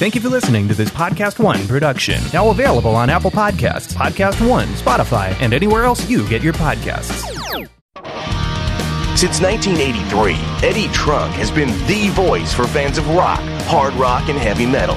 Thank you for listening to this Podcast One production. Now available on Apple Podcasts, Podcast One, Spotify, and anywhere else you get your podcasts. Since 1983, Eddie Trunk has been the voice for fans of rock, hard rock, and heavy metal.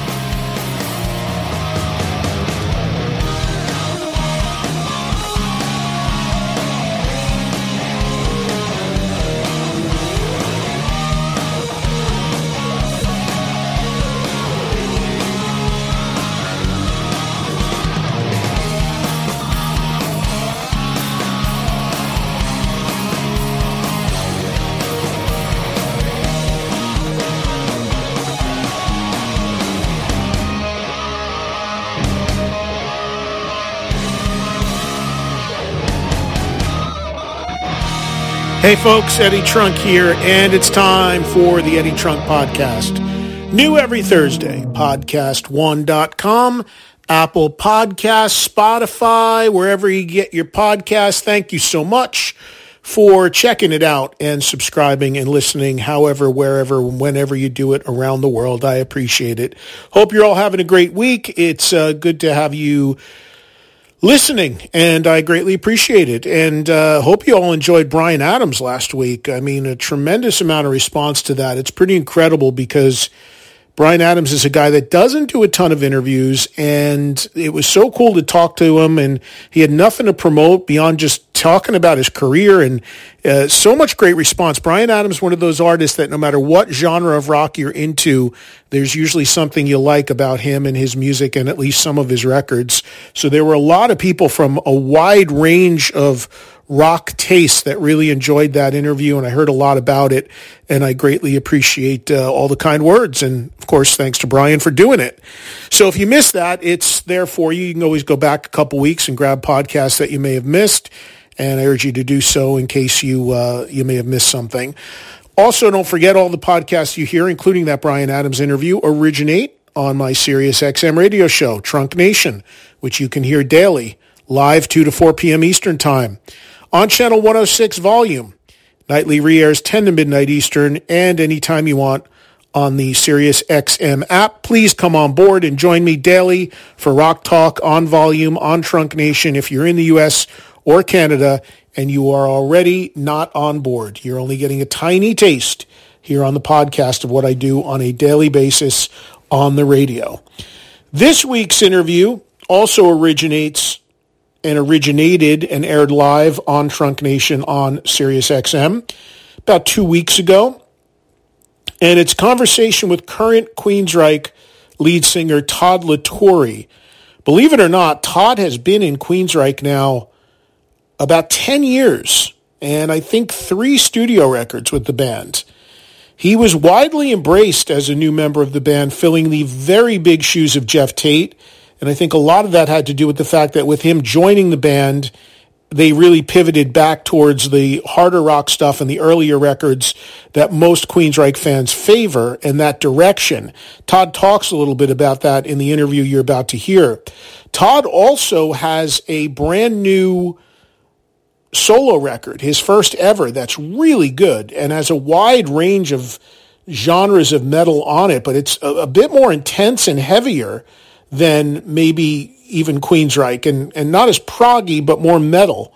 Hey folks, Eddie Trunk here, and it's time for the Eddie Trunk Podcast. New every Thursday, podcast1.com, Apple Podcasts, Spotify, wherever you get your podcasts. Thank you so much for checking it out and subscribing and listening however, wherever, whenever you do it around the world. I appreciate it. Hope you're all having a great week. It's uh, good to have you listening, and I greatly appreciate it. And uh, hope you all enjoyed Bryan Adams last week. I mean, a tremendous amount of response to that. It's pretty incredible because Bryan Adams is a guy that doesn't do a ton of interviews, and it was so cool to talk to him. And he had nothing to promote beyond just talking about his career, and uh, so much great response. Bryan Adams, one of those artists that no matter what genre of rock you're into, there's usually something you like about him and his music, and at least some of his records. So there were a lot of people from a wide range of rock taste that really enjoyed that interview and I heard a lot about it and I greatly appreciate uh, all the kind words and of course thanks to Bryan for doing it. So if you missed that, it's there for you. You can always go back a couple weeks and grab podcasts that you may have missed and I urge you to do so in case you uh, you may have missed something. Also, don't forget all the podcasts you hear, including that Bryan Adams interview, originate on my Sirius XM radio show, Trunk Nation, which you can hear daily, live 2 to 4 p.m. Eastern Time on Channel 106 Volume. Nightly re-airs 10 to midnight Eastern and anytime you want on the Sirius XM app. Please come on board and join me daily for Rock Talk on Volume on Trunk Nation if you're in the U.S. or Canada and you are already not on board. You're only getting a tiny taste here on the podcast of what I do on a daily basis on the radio. This week's interview also originates and originated and aired live on Trunk Nation on Sirius XM about two weeks ago. And it's conversation with current Queensryche lead singer Todd La Torre. Believe it or not, Todd has been in Queensryche now about 10 years and I think three studio records with the band. He was widely embraced as a new member of the band, filling the very big shoes of Geoff Tate and I think a lot of that had to do with the fact that with him joining the band, they really pivoted back towards the harder rock stuff and the earlier records that most Queensryche fans favor in that direction. Todd talks a little bit about that in the interview you're about to hear. Todd also has a brand new solo record, his first ever, that's really good and has a wide range of genres of metal on it, but it's a, a bit more intense and heavier than maybe even Queensryche, and, and not as proggy, but more metal.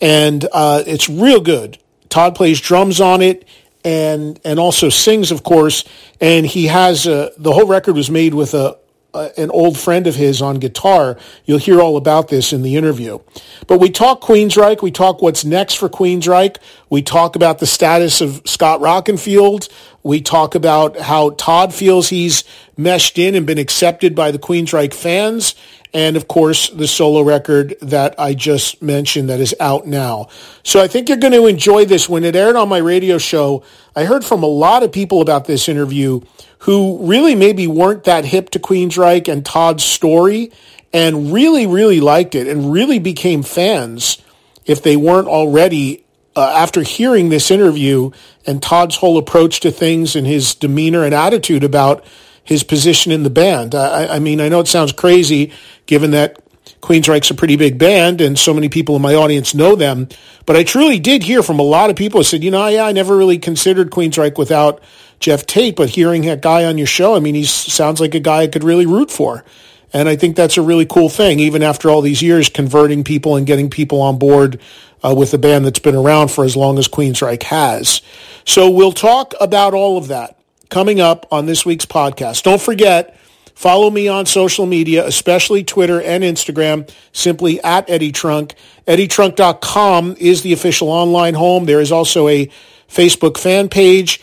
And uh, it's real good. Todd plays drums on it and and also sings, of course. And he has a, the whole record was made with a, a an old friend of his on guitar. You'll hear all about this in the interview. But we talk Queensryche. We talk what's next for Queensryche. We talk about the status of Scott Rockenfield. We talk about how Todd feels he's meshed in and been accepted by the Queensryche fans. And of course, the solo record that I just mentioned that is out now. So I think you're going to enjoy this. When it aired on my radio show, I heard from a lot of people about this interview who really maybe weren't that hip to Queensryche and Todd's story and really, really liked it and really became fans if they weren't already uh, after hearing this interview and Todd's whole approach to things and his demeanor and attitude about his position in the band. I, I mean, I know it sounds crazy given that Queensryche's a pretty big band and so many people in my audience know them, but I truly did hear from a lot of people who said, you know, yeah, I never really considered Queensryche without Geoff Tate, but hearing that guy on your show, I mean, he sounds like a guy I could really root for. And I think that's a really cool thing, even after all these years, converting people and getting people on board uh, with a band that's been around for as long as Queensryche has. So we'll talk about all of that coming up on this week's podcast. Don't forget, follow me on social media, especially Twitter and Instagram, simply at Eddie Trunk. EddieTrunk.com is the official online home. There is also a Facebook fan page.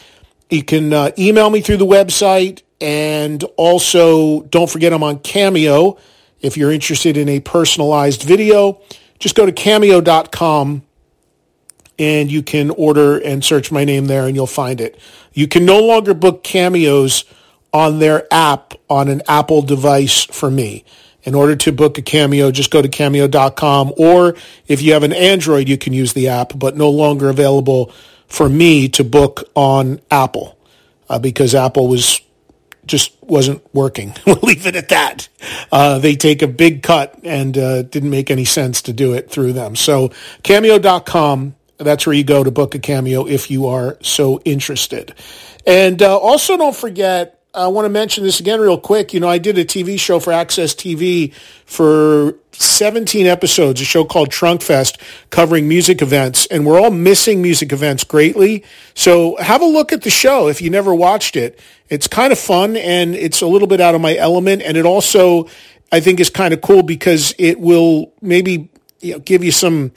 You can uh, email me through the website. And also, don't forget I'm on Cameo. If you're interested in a personalized video, just go to cameo.com and you can order and search my name there and you'll find it. You can no longer book cameos on their app on an Apple device for me. In order to book a cameo, just go to cameo.com or if you have an Android, you can use the app, but no longer available for me to book on Apple uh, because Apple was just wasn't working. we'll leave it at that. Uh, they take a big cut and uh, didn't make any sense to do it through them. So cameo.com that's where you go to book a cameo if you are so interested. And uh, also don't forget, I want to mention this again real quick. You know, I did a TV show for Access TV for 17 episodes, a show called Trunk Fest covering music events. And we're all missing music events greatly. So have a look at the show if you never watched it. It's kind of fun and it's a little bit out of my element. And it also, I think, is kind of cool because it will maybe you know, give you some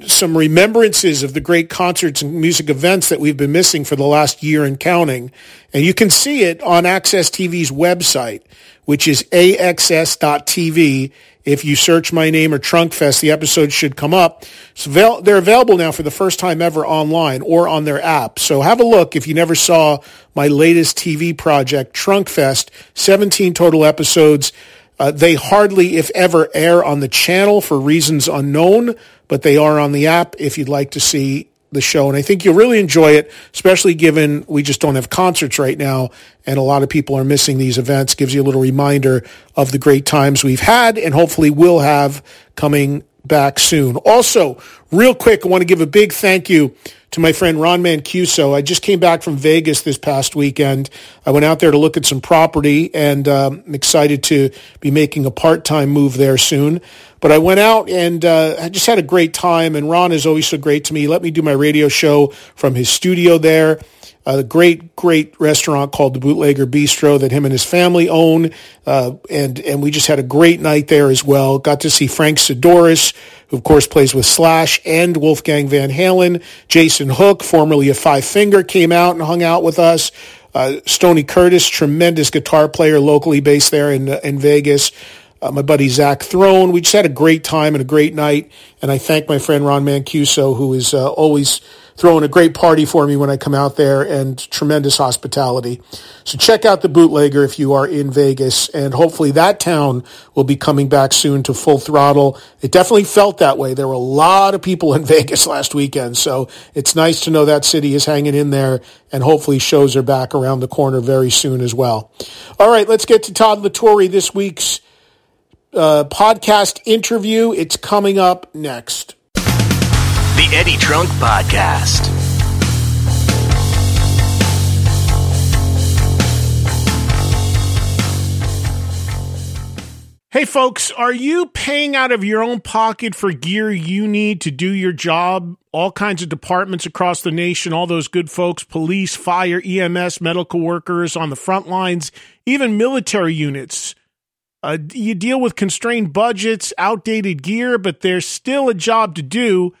some remembrances of the great concerts and music events that we've been missing for the last year and counting. And you can see it on Access TV's website, which is axs.tv. If you search my name or Trunk Fest, the episode should come up. So they're available now for the first time ever online or on their app. So have a look if you never saw my latest TV project, Trunk Fest, 17 total episodes. Uh, they hardly, if ever, air on the channel for reasons unknown, but they are on the app if you'd like to see the show. And I think you'll really enjoy it, especially given we just don't have concerts right now and a lot of people are missing these events. Gives you a little reminder of the great times we've had and hopefully will have coming back soon. Also, real quick, I want to give a big thank you to my friend Ron Mancuso. I just came back from Vegas this past weekend. I went out there to look at some property and um, I'm excited to be making a part-time move there soon. But I went out and uh, I just had a great time. And Ron is always so great to me. He let me do my radio show from his studio there a great, great restaurant called the Bootlegger Bistro that him and his family own. Uh, and, and we just had a great night there as well. Got to see Frank Sidoris, who of course plays with Slash and Wolfgang Van Halen. Jason Hook, formerly of Five Finger, came out and hung out with us. Uh, Stoney Curtis, tremendous guitar player locally based there in, uh, in Vegas. Uh, my buddy Zach Throne. We just had a great time and a great night. And I thank my friend Ron Mancuso, who is uh, always throwing a great party for me when I come out there and tremendous hospitality. So check out the bootlegger if you are in Vegas and hopefully that town will be coming back soon to full throttle. It definitely felt that way. There were a lot of people in Vegas last weekend. So it's nice to know that city is hanging in there and hopefully shows are back around the corner very soon as well. All right, let's get to Todd La Torre this week's uh, podcast interview. It's coming up next. The Eddie Trunk Podcast. Hey folks, are you paying out of your own pocket for gear you need to do your job? All kinds of departments across the nation, all those good folks, police, fire, EMS, medical workers on the front lines, even military units. Uh, you deal with constrained budgets, outdated gear, but there's still a job to do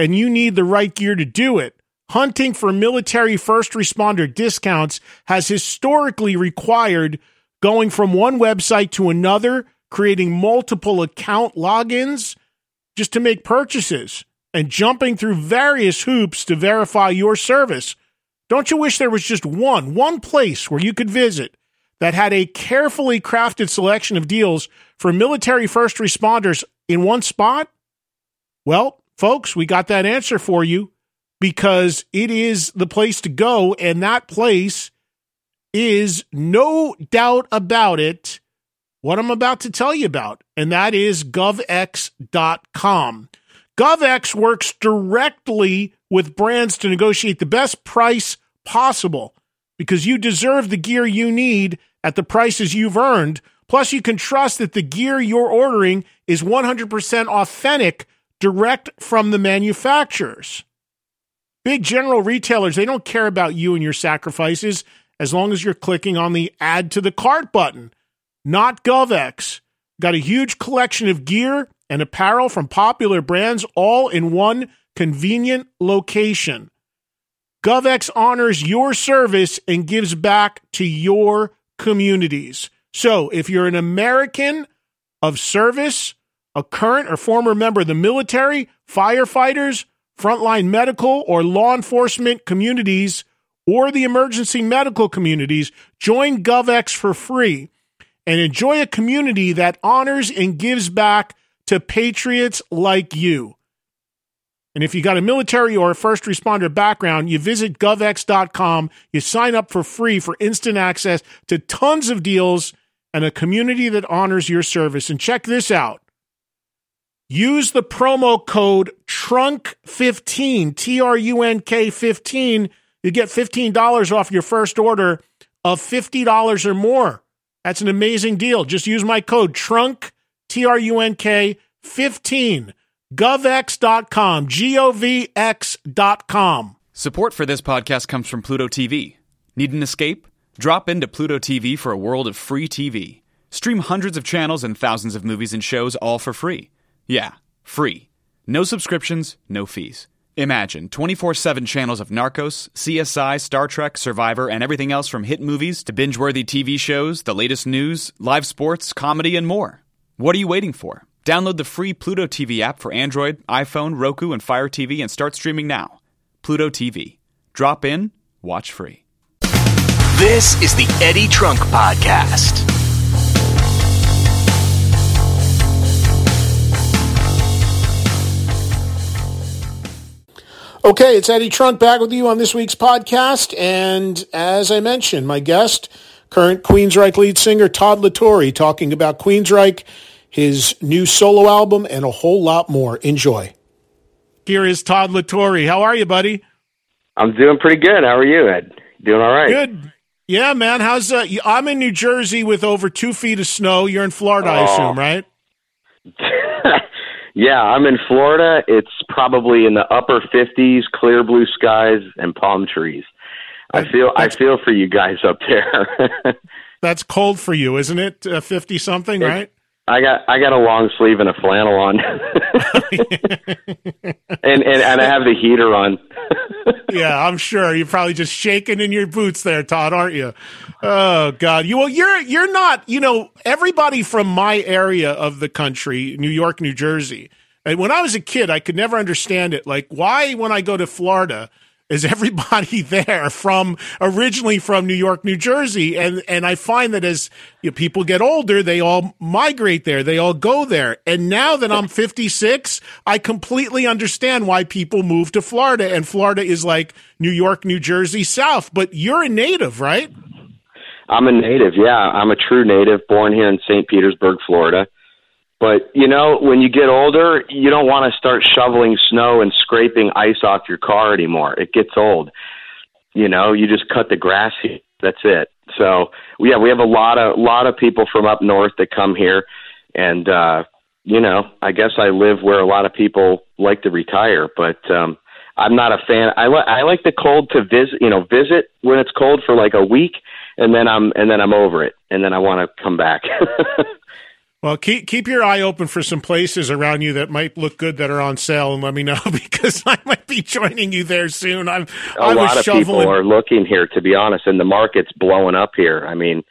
and you need the right gear to do it. Hunting for military first responder discounts has historically required going from one website to another, creating multiple account logins just to make purchases, and jumping through various hoops to verify your service. Don't you wish there was just one, one place where you could visit that had a carefully crafted selection of deals for military first responders in one spot? Well, folks, we got that answer for you because it is the place to go. And that place is no doubt about it what I'm about to tell you about, and that is govx.com. GovX works directly with brands to negotiate the best price possible because you deserve the gear you need at the prices you've earned. Plus, you can trust that the gear you're ordering is 100% authentic, direct from the manufacturers. Big general retailers, they don't care about you and your sacrifices as long as you're clicking on the add to the cart button. Not GovX. Got a huge collection of gear and apparel from popular brands all in one convenient location. GovX honors your service and gives back to your communities. So if you're an American of service, a current or former member of the military, firefighters, frontline medical, or law enforcement communities, or the emergency medical communities, join GovX for free and enjoy a community that honors and gives back to patriots like you. And if you got a military or a first responder background, you visit govx.com, you sign up for free for instant access to tons of deals and a community that honors your service. And check this out. Use the promo code TRUNK15, T R U N K 15. You get $15 off your first order of $50 or more. That's an amazing deal. Just use my code TRUNK, T R U N K 15, govx.com, G O V X.com. Support for this podcast comes from Pluto TV. Need an escape? Drop into Pluto TV for a world of free TV. Stream hundreds of channels and thousands of movies and shows all for free. Yeah, free. No subscriptions, no fees. Imagine 24 7 channels of Narcos, CSI, Star Trek, Survivor, and everything else from hit movies to binge worthy TV shows, the latest news, live sports, comedy, and more. What are you waiting for? Download the free Pluto TV app for Android, iPhone, Roku, and Fire TV and start streaming now. Pluto TV. Drop in, watch free. This is the Eddie Trunk Podcast. Okay, it's Eddie Trunk back with you on this week's podcast. And as I mentioned, my guest, current Queensryche lead singer Todd La Torre, talking about Queensryche, his new solo album, and a whole lot more. Enjoy. Here is Todd La Torre. How are you, buddy? I'm doing pretty good. How are you, Ed? Doing all right? Good. Yeah, man. How's uh? I'm in New Jersey with over two feet of snow. You're in Florida, oh. I assume, right? Yeah, I'm in Florida. It's probably in the upper 50s, clear blue skies and palm trees. I feel I feel for you guys up there. that's cold for you, isn't it? Uh, Fifty something, right? I got I got a long sleeve and a flannel on, and, and and I have the heater on. yeah, I'm sure you're probably just shaking in your boots there, Todd, aren't you? Oh God, you well, you're you're not. You know, everybody from my area of the country, New York, New Jersey. And when I was a kid, I could never understand it. Like, why when I go to Florida? Is everybody there from originally from New York, New Jersey, and and I find that as you know, people get older, they all migrate there, they all go there, and now that I'm 56, I completely understand why people move to Florida, and Florida is like New York, New Jersey, South. But you're a native, right? I'm a native, yeah. I'm a true native, born here in St. Petersburg, Florida. But you know, when you get older, you don't want to start shoveling snow and scraping ice off your car anymore. It gets old. You know, you just cut the grass. That's it. So yeah, we have a lot of lot of people from up north that come here, and uh, you know, I guess I live where a lot of people like to retire, but um, I'm not a fan. I li- I like the cold to visit. You know, visit when it's cold for like a week, and then I'm and then I'm over it, and then I want to come back. Well, keep keep your eye open for some places around you that might look good that are on sale, and let me know because I might be joining you there soon. I'm a I lot of shoveling. people are looking here, to be honest, and the market's blowing up here. I mean,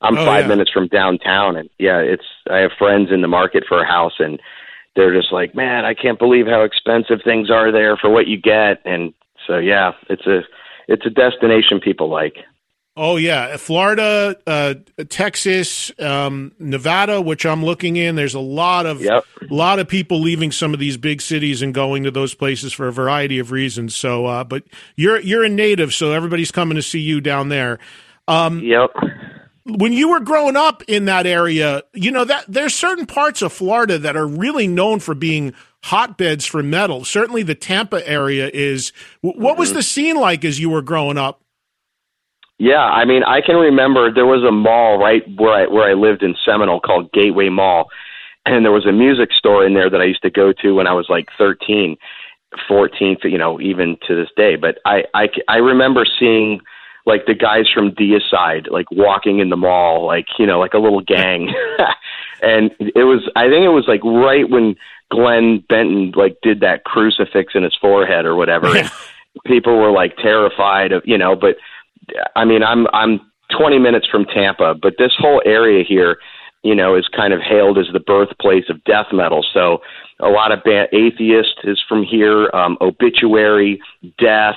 I'm oh, five yeah. minutes from downtown, and yeah, it's I have friends in the market for a house, and they're just like, man, I can't believe how expensive things are there for what you get, and so yeah, it's a it's a destination people like. Oh yeah, Florida, uh, Texas, um, Nevada, which I'm looking in. There's a lot of Yep. lot of people leaving some of these big cities and going to those places for a variety of reasons. So, uh, but you're you're a native, so everybody's coming to see you down there. Yep. When you were growing up in that area, you know that there's certain parts of Florida that are really known for being hotbeds for metal. Certainly, the Tampa area is. What was the scene like as you were growing up? Yeah, I mean, I can remember there was a mall right where I where I lived in Seminole called Gateway Mall, and there was a music store in there that I used to go to when I was like 13, 14, you know, even to this day. But I I I remember seeing like the guys from Deicide like walking in the mall, like you know, like a little gang, and it was I think it was like right when Glenn Benton like did that crucifix in his forehead or whatever. and people were like terrified of you know, but I mean, I'm I'm 20 minutes from Tampa, but this whole area here, you know, is kind of hailed as the birthplace of death metal. So a lot of band, Atheist is from here, um, Obituary, Death,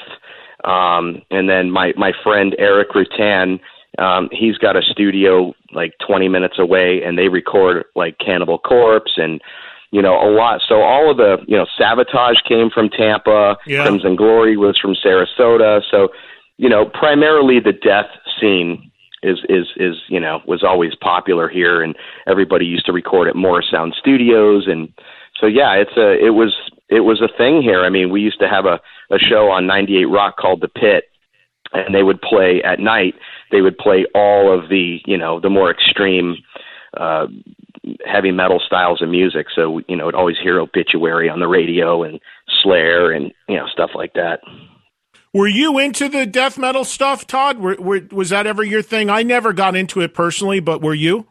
um, and then my my friend Erik Rutan. Um, he's got a studio like 20 minutes away, and they record like Cannibal Corpse and you know a lot. So all of the you know Savatage came from Tampa, Yeah. Crimson Glory was from Sarasota. So you know, primarily the death scene is is is you know was always popular here, and everybody used to record at Morrisound Studios, and so yeah, it's a it was it was a thing here. I mean, we used to have a a show on 98 Rock called The Pit, and they would play at night. They would play all of the you know the more extreme. Uh, heavy metal styles of music, so you know, would always hear obituary on the radio and Slayer and you know stuff like that. Were you into the death metal stuff, Todd? Were, were, was that ever your thing? I never got into it personally, but were you?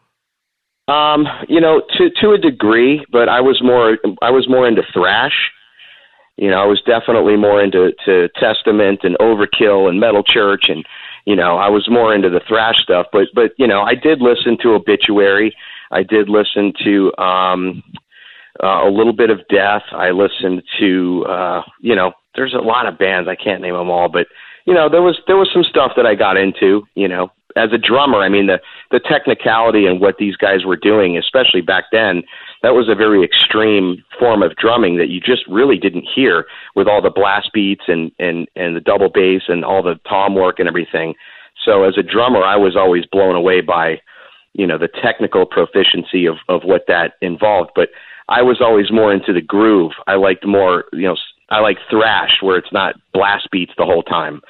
Um, you know, to to a degree, but I was more I was more into thrash. You know, I was definitely more into to Testament and Overkill and Metal Church, and you know, I was more into the thrash stuff. But but you know, I did listen to Obituary. I did listen to um, uh, a little bit of Death. I listened to uh, you know, there's a lot of bands I can't name them all, but you know, there was there was some stuff that I got into. You know, as a drummer, I mean the the technicality and what these guys were doing, especially back then, that was a very extreme form of drumming that you just really didn't hear with all the blast beats and and and the double bass and all the tom work and everything. So as a drummer, I was always blown away by you know the technical proficiency of of what that involved, but I was always more into the groove. I liked more, you know, I like thrash where it's not blast beats the whole time.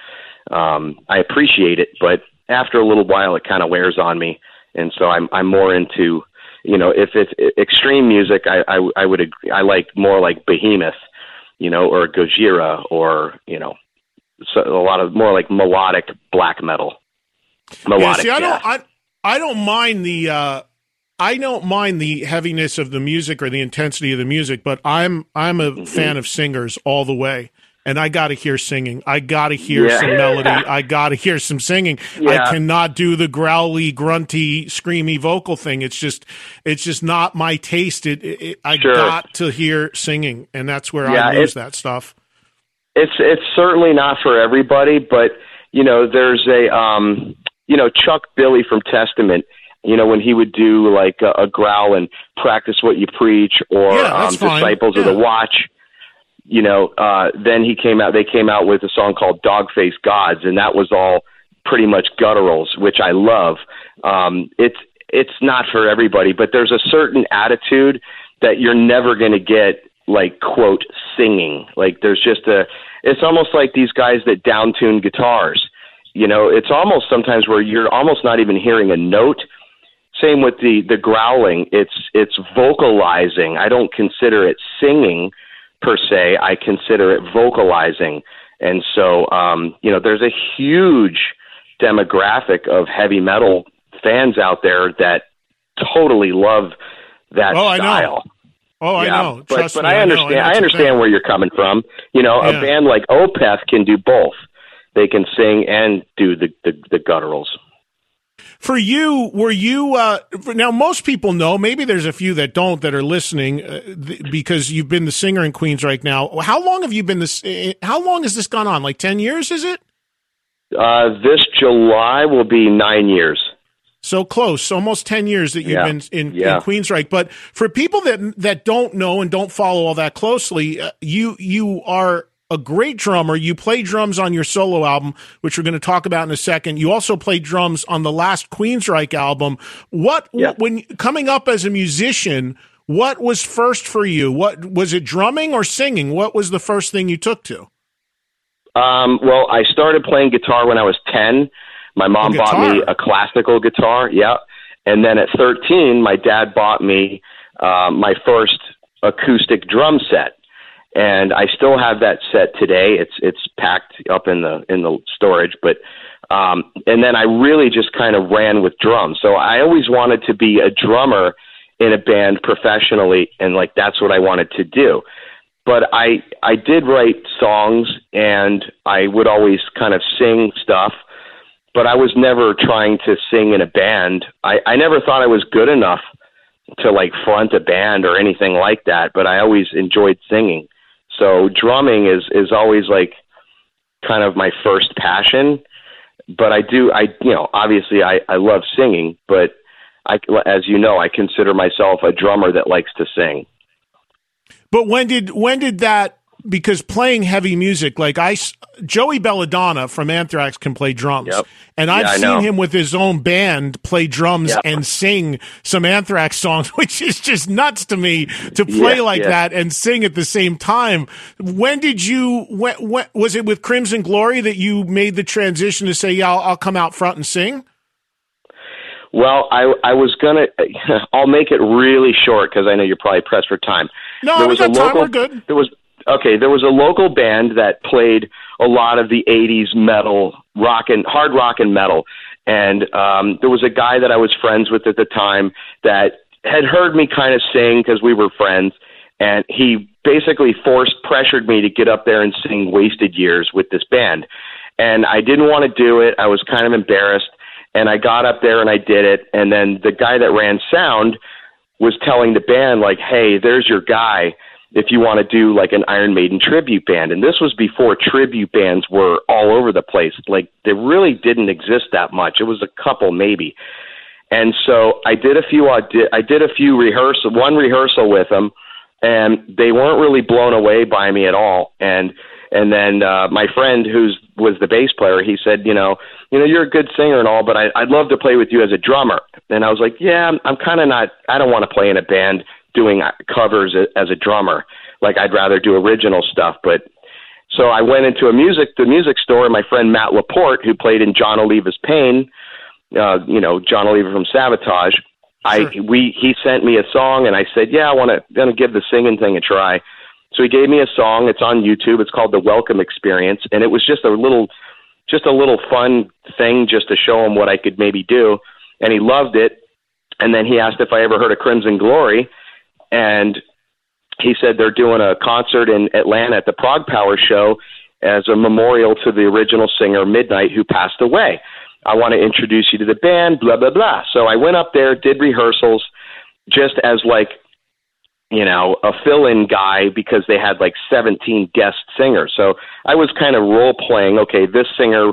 Um, I appreciate it, but after a little while, it kind of wears on me, and so I'm I'm more into, you know, if it's extreme music, I I, I would agree, I like more like Behemoth, you know, or Gojira, or you know, so a lot of more like melodic black metal. Melodic, yeah, see, I don't, I, I don't mind the, uh, I don't mind the heaviness of the music or the intensity of the music, but I'm, I'm Mm-hmm. a fan of singers all the way. And I got to hear singing. I got to hear Yeah. some melody. I got to hear some singing. Yeah. I cannot do the growly, grunty, screamy vocal thing. It's just, it's just not my taste. It, it, I Sure. got to hear singing, and that's where Yeah, I lose that stuff. it's it's certainly not for everybody, but you know, there's a um, you know, Chuck Billy from Testament. You know, when he would do like a, a growl and practice what you preach, or Yeah, um. Disciples of the Watch. You know, uh, then he came out. They came out with a song called "Dog "Dogface Gods," and that was all pretty much gutturals, which I love. Um, it's it's not for everybody, but there's a certain attitude that you're never going to get like quote singing. Like there's just a it's almost like these guys that downtune guitars. You know, it's almost sometimes where you're almost not even hearing a note. Same with the the growling. It's it's vocalizing. I don't consider it singing per se. I consider it vocalizing. And so um, you know, there's a huge demographic of heavy metal fans out there that totally love that Oh, I know. style. Oh, I Yeah, know. But, Trust but me, I understand. know I, a understand where you're coming from. You know, Yeah. a band like Opeth can do both. They can sing and do the the, the gutturals. For you, were you uh, now? Most people know. Maybe there's a few that don't that are listening uh, th- because you've been the singer in Queensryche now. How long have you been this? uh, How long has this gone on? Like ten years? Is it? Uh, this July will be nine years. So close, almost ten years that you've Yeah. been in, Yeah. in Queensryche. But for people that that don't know and don't follow all that closely, uh, you you are a great drummer. You play drums on your solo album, which we're going to talk about in a second. You also played drums on the last Queensryche album. What Yeah. when coming up as a musician? What was first for you? What was it drumming or singing? What was the first thing you took to? Um, well, I started playing guitar when I was 10. My mom Oh, bought me a classical guitar. Yeah. And then at 13, my dad bought me uh, my first acoustic drum set. And I still have that set today. It's it's packed up in the in the storage, but um, and then I really just kind of ran with drums. So I always wanted to be a drummer in a band professionally, and like that's what I wanted to do but I I did write songs and I would always kind of sing stuff, but I was never trying to sing in a band. I I never thought I was good enough to like front a band or anything like that, but I always enjoyed singing. So drumming is is always like kind of my first passion, but I do I you know, obviously I I love singing, but I as you know, I consider myself a drummer that likes to sing. But when did when did that? Because playing heavy music, like I, Joey Belladonna from Anthrax can play drums, Yep. and I've I seen him with his own band play drums Yep. and sing some Anthrax songs, which is just nuts to me to play Yeah, like yeah. that and sing at the same time. When did you? When, when was it with Crimson Glory that you made the transition to say, "Yeah, I'll, I'll come out front and sing"? Well, I I was gonna. I'll make it really short because I know you're probably pressed for time. No, there was a time. We're good. There was okay. There was a local band that played a lot of the '80s metal, rock and hard rock and metal, and um, there was a guy that I was friends with at the time that had heard me kind of sing because we were friends, and he basically forced pressured me to get up there and sing "Wasted Years" with this band, and I didn't want to do it. I was kind of embarrassed and I got up there and I did it. And then the guy that ran sound was telling the band like, "Hey, there's your guy. If you want to do like an Iron Maiden tribute band." And this was before tribute bands were all over the place. Like they really didn't exist that much. It was a couple maybe. And so I did a few I did a few rehearsal one rehearsal with them and they weren't really blown away by me at all. And and then uh, my friend, who's was the bass player, he said, you know, you know, you're a good singer and all, but I, I'd love to play with you as a drummer. And I was like, yeah, I'm, I'm kind of not. I don't want to play in a band doing covers as a drummer. Like I'd rather do original stuff. But so I went into a music the music store. and My friend Matt Laporte, who played in Jon Oliva's Pain, uh, you know, Jon Oliva from Savatage. I we he sent me a song and I said, yeah, I want to gonna give the singing thing a try. So he gave me a song. It's on YouTube. It's called The Welcome Experience, and it was just a little, just a little fun thing, just to show him what I could maybe do. And he loved it. And then he asked if I ever heard of Crimson Glory, and he said they're doing a concert in Atlanta at the ProgPower Show as a memorial to the original singer Midnight who passed away. I want to introduce you to the band, blah blah blah. So I went up there, did rehearsals, just as like you know, a fill-in guy because they had like 17 guest singers. So I was kind of role playing. Okay, this singer,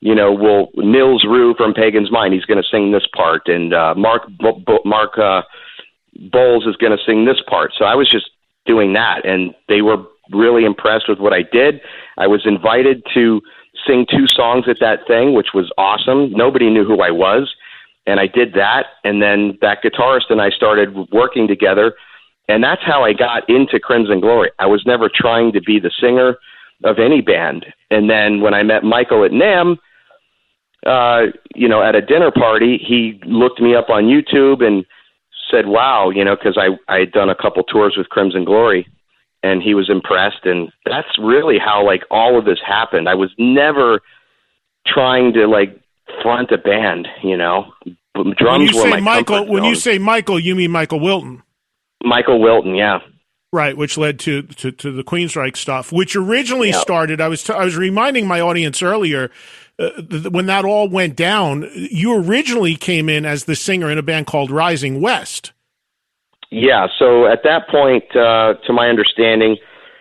you know, will Nils Rue from Pagan's Mind. He's going to sing this part, and uh, Mark Bo- Bo- Mark uh, Boals is going to sing this part. So I was just doing that, and they were really impressed with what I did. I was invited to sing two songs at that thing, which was awesome. Nobody knew who I was, and I did that. And then that guitarist and I started working together and that's how I got into Crimson Glory. I was never trying to be the singer of any band. And then when I met Michael at NAMM, uh, you know, at a dinner party, he looked me up on YouTube and said, "Wow," you know, because I I had done a couple tours with Crimson Glory, and he was impressed. And that's really how like all of this happened. I was never trying to like front a band, you know. Drums When you say Michael, when you say Michael, you mean Michael Wilton. Michael Wilton, yeah. Right, which led to, to, to the Queensryche stuff, which originally Yeah. started. I was t- I was reminding my audience earlier uh, th- when that all went down. You originally came in as the singer in a band called Rising West. Yeah, so at that point, uh, to my understanding,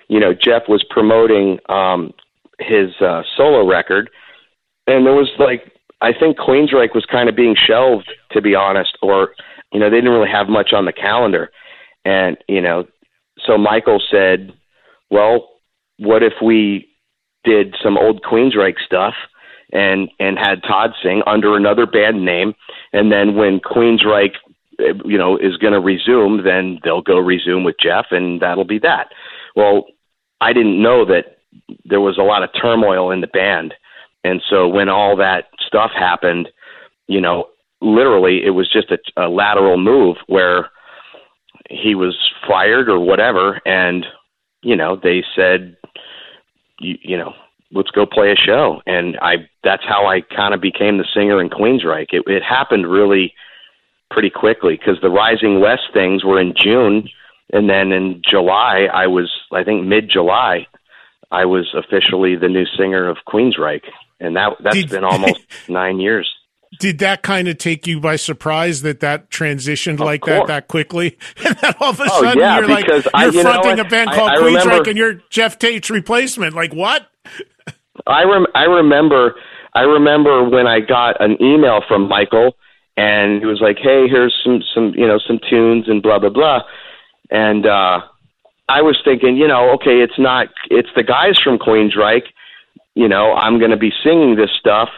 you know, Geoff was promoting um, his uh, solo record, and there was like I think Queensryche was kind of being shelved, to be honest, or you know they didn't really have much on the calendar, and you know, so Michael said, "Well, what if we did some old Queensryche stuff?" And and had Todd sing under another band name, and then when Queensryche, you know, is going to resume, then they'll go resume with Jeff, and that'll be that. Well, I didn't know that there was a lot of turmoil in the band, and so when all that stuff happened, you know, literally it was just a, a lateral move where he was fired or whatever, and you know they said, you, you know, let's go play a show, and I that's how I kind of became the singer in Queensryche. It, it happened really pretty quickly because the Rising West things were in June, and then in July I was I think mid July I was officially the new singer of Queensryche, and that that's Did, been almost nine years did that kind of take you by surprise that that transitioned of like course. that that quickly? and then all of a oh, sudden yeah, you're like you're I, you fronting a band called Queensryche and you're Geoff Tate's replacement. Like what? I rem- I remember I remember when I got an email from Michael and he was like, "Hey, here's some some you know some tunes and blah blah blah," and uh, I was thinking, you know, okay, it's not it's the guys from Queensryche. You know, I'm going to be singing this stuff.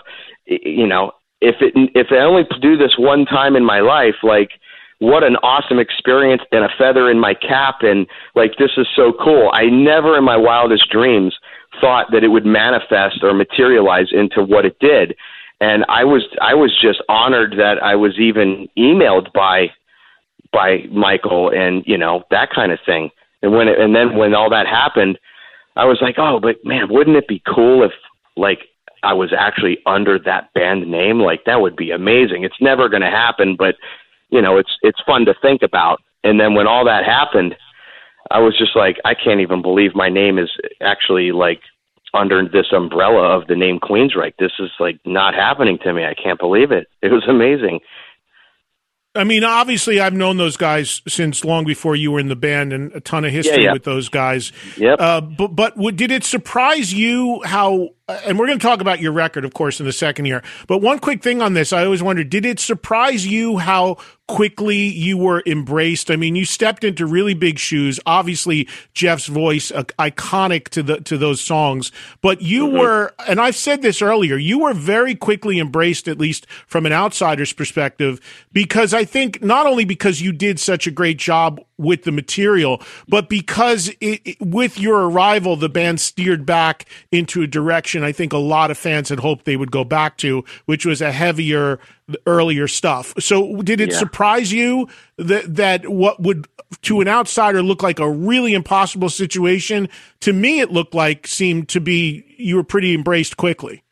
You know, if it if I only do this one time in my life, like what an awesome experience and a feather in my cap and like this is so cool. I never in my wildest dreams thought that it would manifest or materialize into what it did. And I was I was just honored that I was even emailed by by Michael and you know that kind of thing. And when it, and then when all that happened, I was like, oh, but man, wouldn't it be cool if like I was actually under that band name. Like that would be amazing. It's never going to happen, but you know, it's it's fun to think about. And then when all that happened, I was just like, I can't even believe my name is actually like under this umbrella of the name Queensryche. This is like not happening to me. I can't believe it. It was amazing. I mean, obviously, I've known those guys since long before you were in the band, and a ton of history yeah, yeah. with those guys. Yep. Uh, but but did it surprise you how and we're going to talk about your record, of course, in the second year. But one quick thing on this, I always wondered, did it surprise you how quickly you were embraced? I mean, you stepped into really big shoes. Obviously, Geoff's voice uh, iconic to the to those songs, but you mm-hmm. were, and I've said this earlier, you were very quickly embraced, at least from an outsider's perspective, because I think not only because you did such a great job with the material, but because it, it, with your arrival, the band steered back into a direction I think a lot of fans had hoped they would go back to, which was a heavier, earlier stuff. So, did it yeah. surprise you that that what would to an outsider look like a really impossible situation? To me, it looked like seemed to be you were pretty embraced quickly.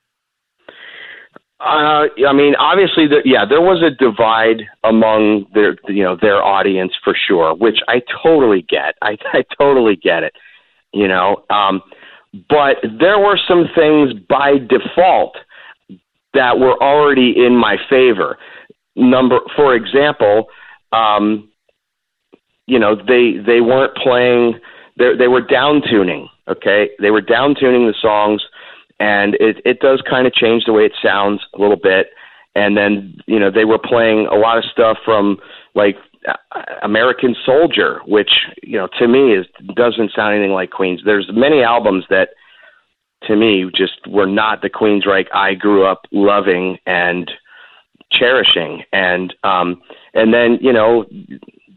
Uh, I mean, obviously, the, yeah, there was a divide among their, you know, their audience for sure, which I totally get. I, I totally get it. You know, um, but there were some things by default that were already in my favor. Number, for example, um, you know, they they weren't playing. They they were down tuning. Okay, they were down tuning the songs and it it does kind of change the way it sounds a little bit. And then you know they were playing a lot of stuff from like American Soldier, which you know to me is doesn't sound anything like Queens. There's many albums that to me just were not the Queensryche I grew up loving and cherishing. And um, and then you know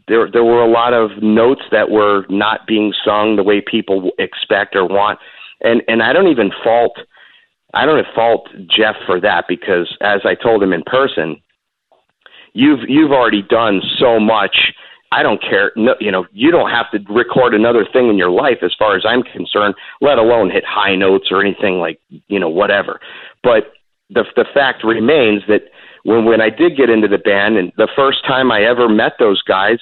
there there were a lot of notes that were not being sung the way people expect or want. And and I don't even fault I don't fault Geoff for that because, as I told him in person, you've you've already done so much. I don't care. No, you know, you don't have to record another thing in your life, as far as I'm concerned. Let alone hit high notes or anything like you know whatever. But the the fact remains that when when I did get into the band, and the first time I ever met those guys,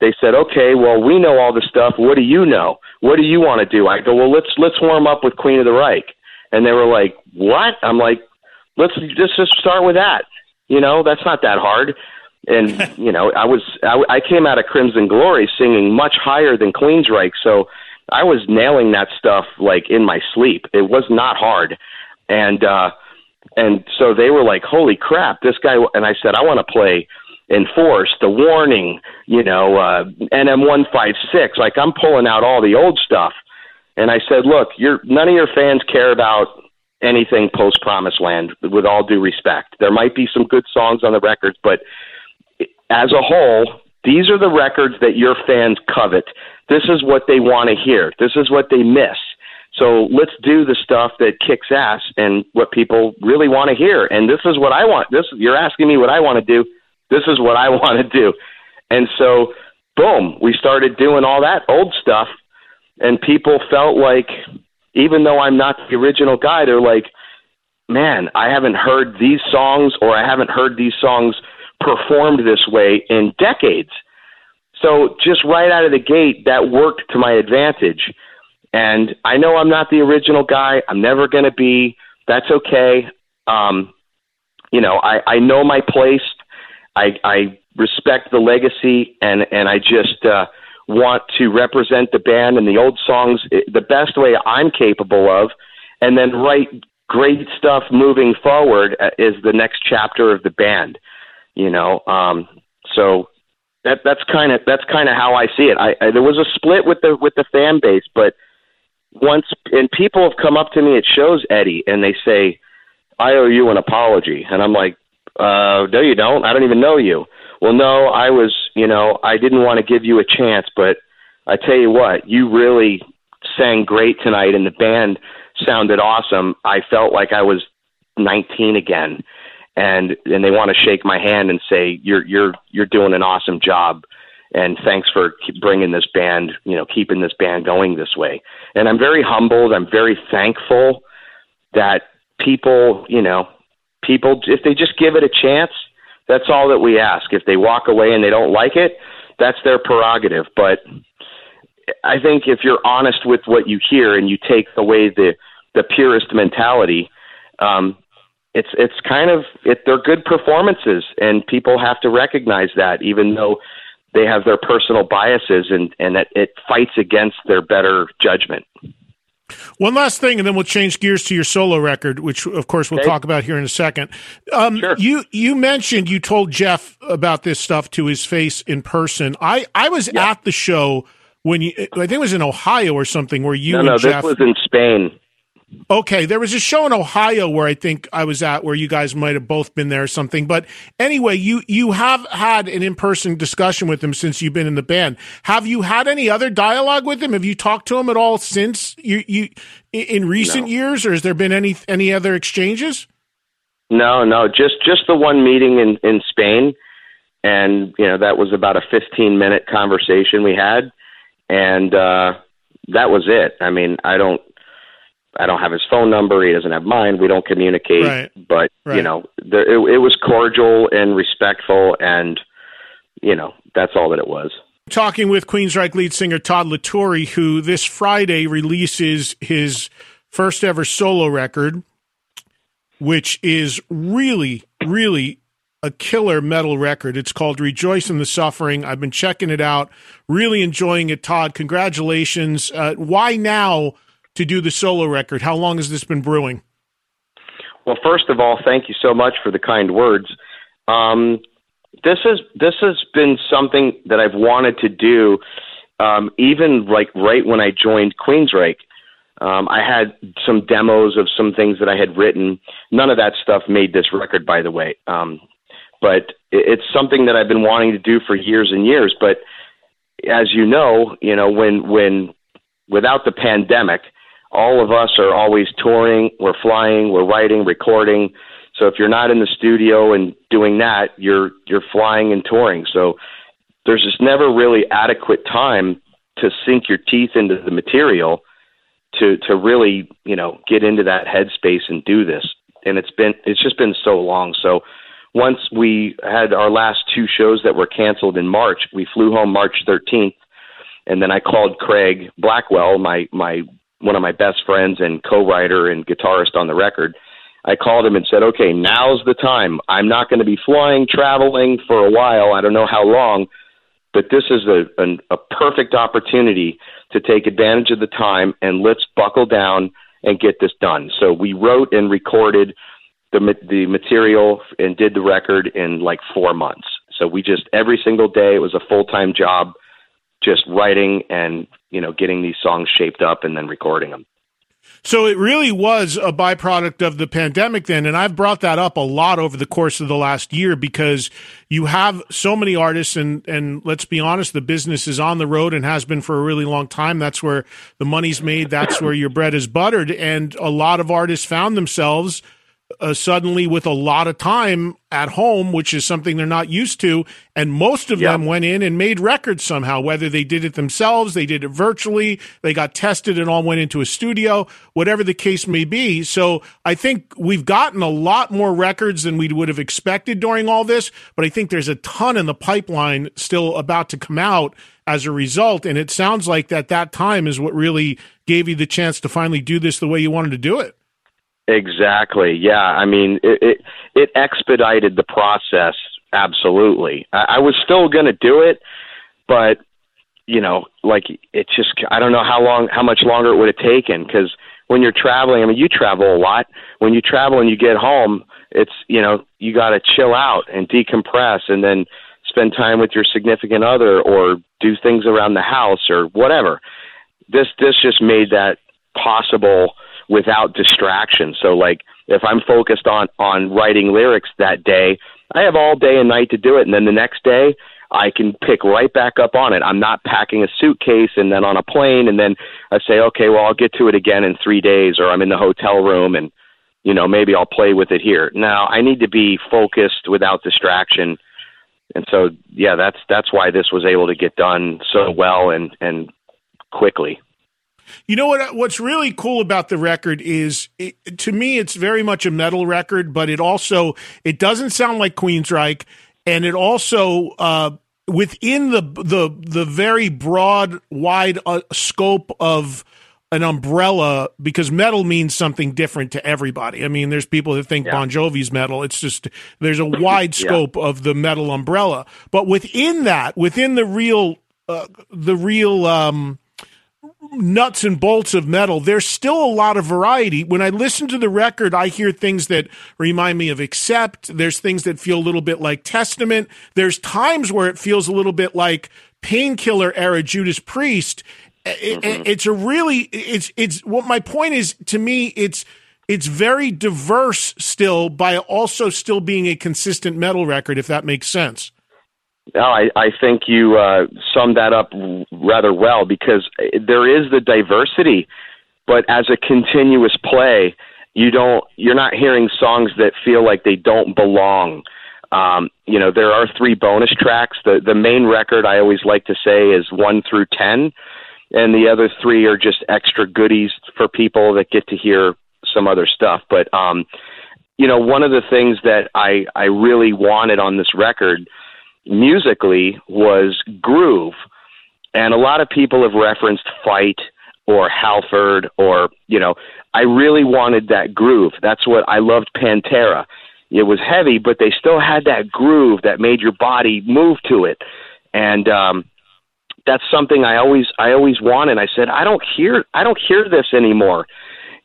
they said, "Okay, well, we know all the stuff. What do you know? What do you want to do?" I go, "Well, let's let's warm up with Queen of the Reich." and they were like, "What?" I'm like, "Let's just just start with that." You know, that's not that hard. And you know, I was I, I came out of Crimson Glory singing much higher than Queen's Reich, so I was nailing that stuff like in my sleep. It was not hard, and uh, and so they were like, "Holy crap, this guy!" And I said, "I want to play." Enforce the warning, you know, uh, NM one five six. Like I'm pulling out all the old stuff, and I said, "Look, you're none of your fans care about anything post Promised Land. With all due respect, there might be some good songs on the records, but as a whole, these are the records that your fans covet. This is what they want to hear. This is what they miss. So let's do the stuff that kicks ass and what people really want to hear. And this is what I want. This you're asking me what I want to do. This is what I want to do. And so, boom, we started doing all that old stuff, and people felt like, even though I'm not the original guy, they're like, man, I haven't heard these songs, or I haven't heard these songs performed this way in decades. So just right out of the gate, that worked to my advantage. And I know I'm not the original guy. I'm never going to be. That's okay. Um, you know, I, I know my place. I, I respect the legacy, and and I just uh, want to represent the band and the old songs the best way I'm capable of, and then write great stuff moving forward uh, is the next chapter of the band. You know, um, so that that's kind of that's kind of how I see it. I, I there was a split with the with the fan base, but once and people have come up to me at shows, Eddie, and they say, "I owe you an apology," and I'm like, uh, "No, you don't. I don't even know you." Well, no, I was, you know, I didn't want to give you a chance, but I tell you what, you really sang great tonight, and the band sounded awesome. I felt like I was 19 again, and and they want to shake my hand and say, "You're you're you're doing an awesome job." and thanks for bringing this band, you know, keeping this band going this way. And I'm very humbled. I'm very thankful that people, you know, people, if they just give it a chance, that's all that we ask. If they walk away and they don't like it, that's their prerogative. But I think if you're honest with what you hear and you take away the the purist mentality, um, it's it's kind of it, they're good performances, and people have to recognize that, even though they have their personal biases and and that it fights against their better judgment. One last thing, and then we'll change gears to your solo record, which of course we'll okay. talk about here in a second. Um, sure. You you mentioned you told Geoff about this stuff to his face in person. I I was yeah. at the show when you I think it was in Ohio or something where you no no Geoff, this was in Spain. Okay, there was a show in Ohio where I think I was at where you guys might have both been there or something. But anyway, you you have had an in person discussion with him since you've been in the band. Have you had any other dialogue with him? Have you talked to him at all since you you in recent no. years, or has there been any any other exchanges? No, no, just just the one meeting in in Spain, and you know that was about a fifteen minute conversation we had, and uh, that was it. I mean, I don't I don't have his phone number. He doesn't have mine. We don't communicate. Right. But right. you know, there, it, it was cordial and respectful, and you know, that's all that it was. Talking with Queensryche lead singer Todd La Torre, who this Friday releases his first ever solo record, which is really, really a killer metal record. It's called Rejoice in the Suffering. I've been checking it out, really enjoying it. Todd, congratulations. Uh, why now? To do the solo record? How long has this been brewing? Well, first of all, thank you so much for the kind words. Um, this has this has been something that I've wanted to do, um, even like right when I joined Queensryche. Um, I had some demos of some things that I had written. None of that stuff made this record, by the way. Um, but it's something that I've been wanting to do for years and years. But as you know, you know when when without the pandemic, all of us are always touring, we're flying, we're writing, recording. So if you're not in the studio and doing that, you're you're flying and touring. So there's just never really adequate time to sink your teeth into the material to to really, you know, get into that headspace and do this. And it's been it's just been so long. So once we had our last two shows that were canceled in March, we flew home March 13th and then I called Craig Blackwell, my my one of my best friends and co-writer and guitarist on the record. I called him and said, "Okay, now's the time. I'm not going to be flying, traveling for a while. I don't know how long, but this is a, a a perfect opportunity to take advantage of the time and let's buckle down and get this done." So we wrote and recorded the the material and did the record in like four months. So we just every single day it was a full time job, just writing and you know getting these songs shaped up and then recording them. So it really was a byproduct of the pandemic then. And I've brought that up a lot over the course of the last year because you have so many artists and, and let's be honest, the business is on the road and has been for a really long time. That's where the money's made. That's where your bread is buttered. And a lot of artists found themselves uh, suddenly with a lot of time at home, which is something they're not used to. And most of yep. them went in and made records somehow, whether they did it themselves, they did it virtually, they got tested and all went into a studio, whatever the case may be. So I think we've gotten a lot more records than we would have expected during all this, but I think there's a ton in the pipeline still about to come out as a result. And it sounds like that that time is what really gave you the chance to finally do this the way you wanted to do it. Exactly. Yeah. I mean, it it, it expedited the process. Absolutely. I, I was still going to do it, but you know, like it just I don't know how long, how much longer it would have taken because when you're traveling, I mean, you travel a lot. When you travel and you get home, it's you know you got to chill out and decompress, and then spend time with your significant other or do things around the house or whatever. This this just made that possible without distraction. So like if I'm focused on on writing lyrics that day, I have all day and night to do it and then the next day I can pick right back up on it. I'm not packing a suitcase and then on a plane and then I say, okay, well, I'll get to it again in 3 days or I'm in the hotel room and you know, maybe I'll play with it here. Now, I need to be focused without distraction. And so, yeah, that's that's why this was able to get done so well and and quickly. You know what? What's really cool about the record is, it, to me, it's very much a metal record, but it also it doesn't sound like Queensryche, and it also uh, within the the the very broad, wide uh, scope of an umbrella because metal means something different to everybody. I mean, there's people that think yeah. Bon Jovi's metal. It's just there's a wide scope of the metal umbrella, but within that, within the real, uh, the real. Um, nuts and bolts of metal, there's still a lot of variety. When I listen to the record, I hear things that remind me of Accept. There's things that feel a little bit like Testament. There's times where it feels a little bit like Painkiller era Judas Priest. mm-hmm. It's a really, it's, it's what my point is to me, it's, it's very diverse still by also still being a consistent metal record, if that makes sense. No, I, I think you uh, summed that up rather well because there is the diversity, but as a continuous play, you don't you're not hearing songs that feel like they don't belong. Um, you know, there are three bonus tracks. The the main record I always like to say is one through ten, and the other three are just extra goodies for people that get to hear some other stuff. But um, you know, one of the things that I I really wanted on this record musically was groove. And a lot of people have referenced Fight or Halford or, you know, I really wanted that groove. That's what I loved Pantera. It was heavy, but they still had that groove that made your body move to it. And um that's something I always I always wanted. I said, I don't hear I don't hear this anymore.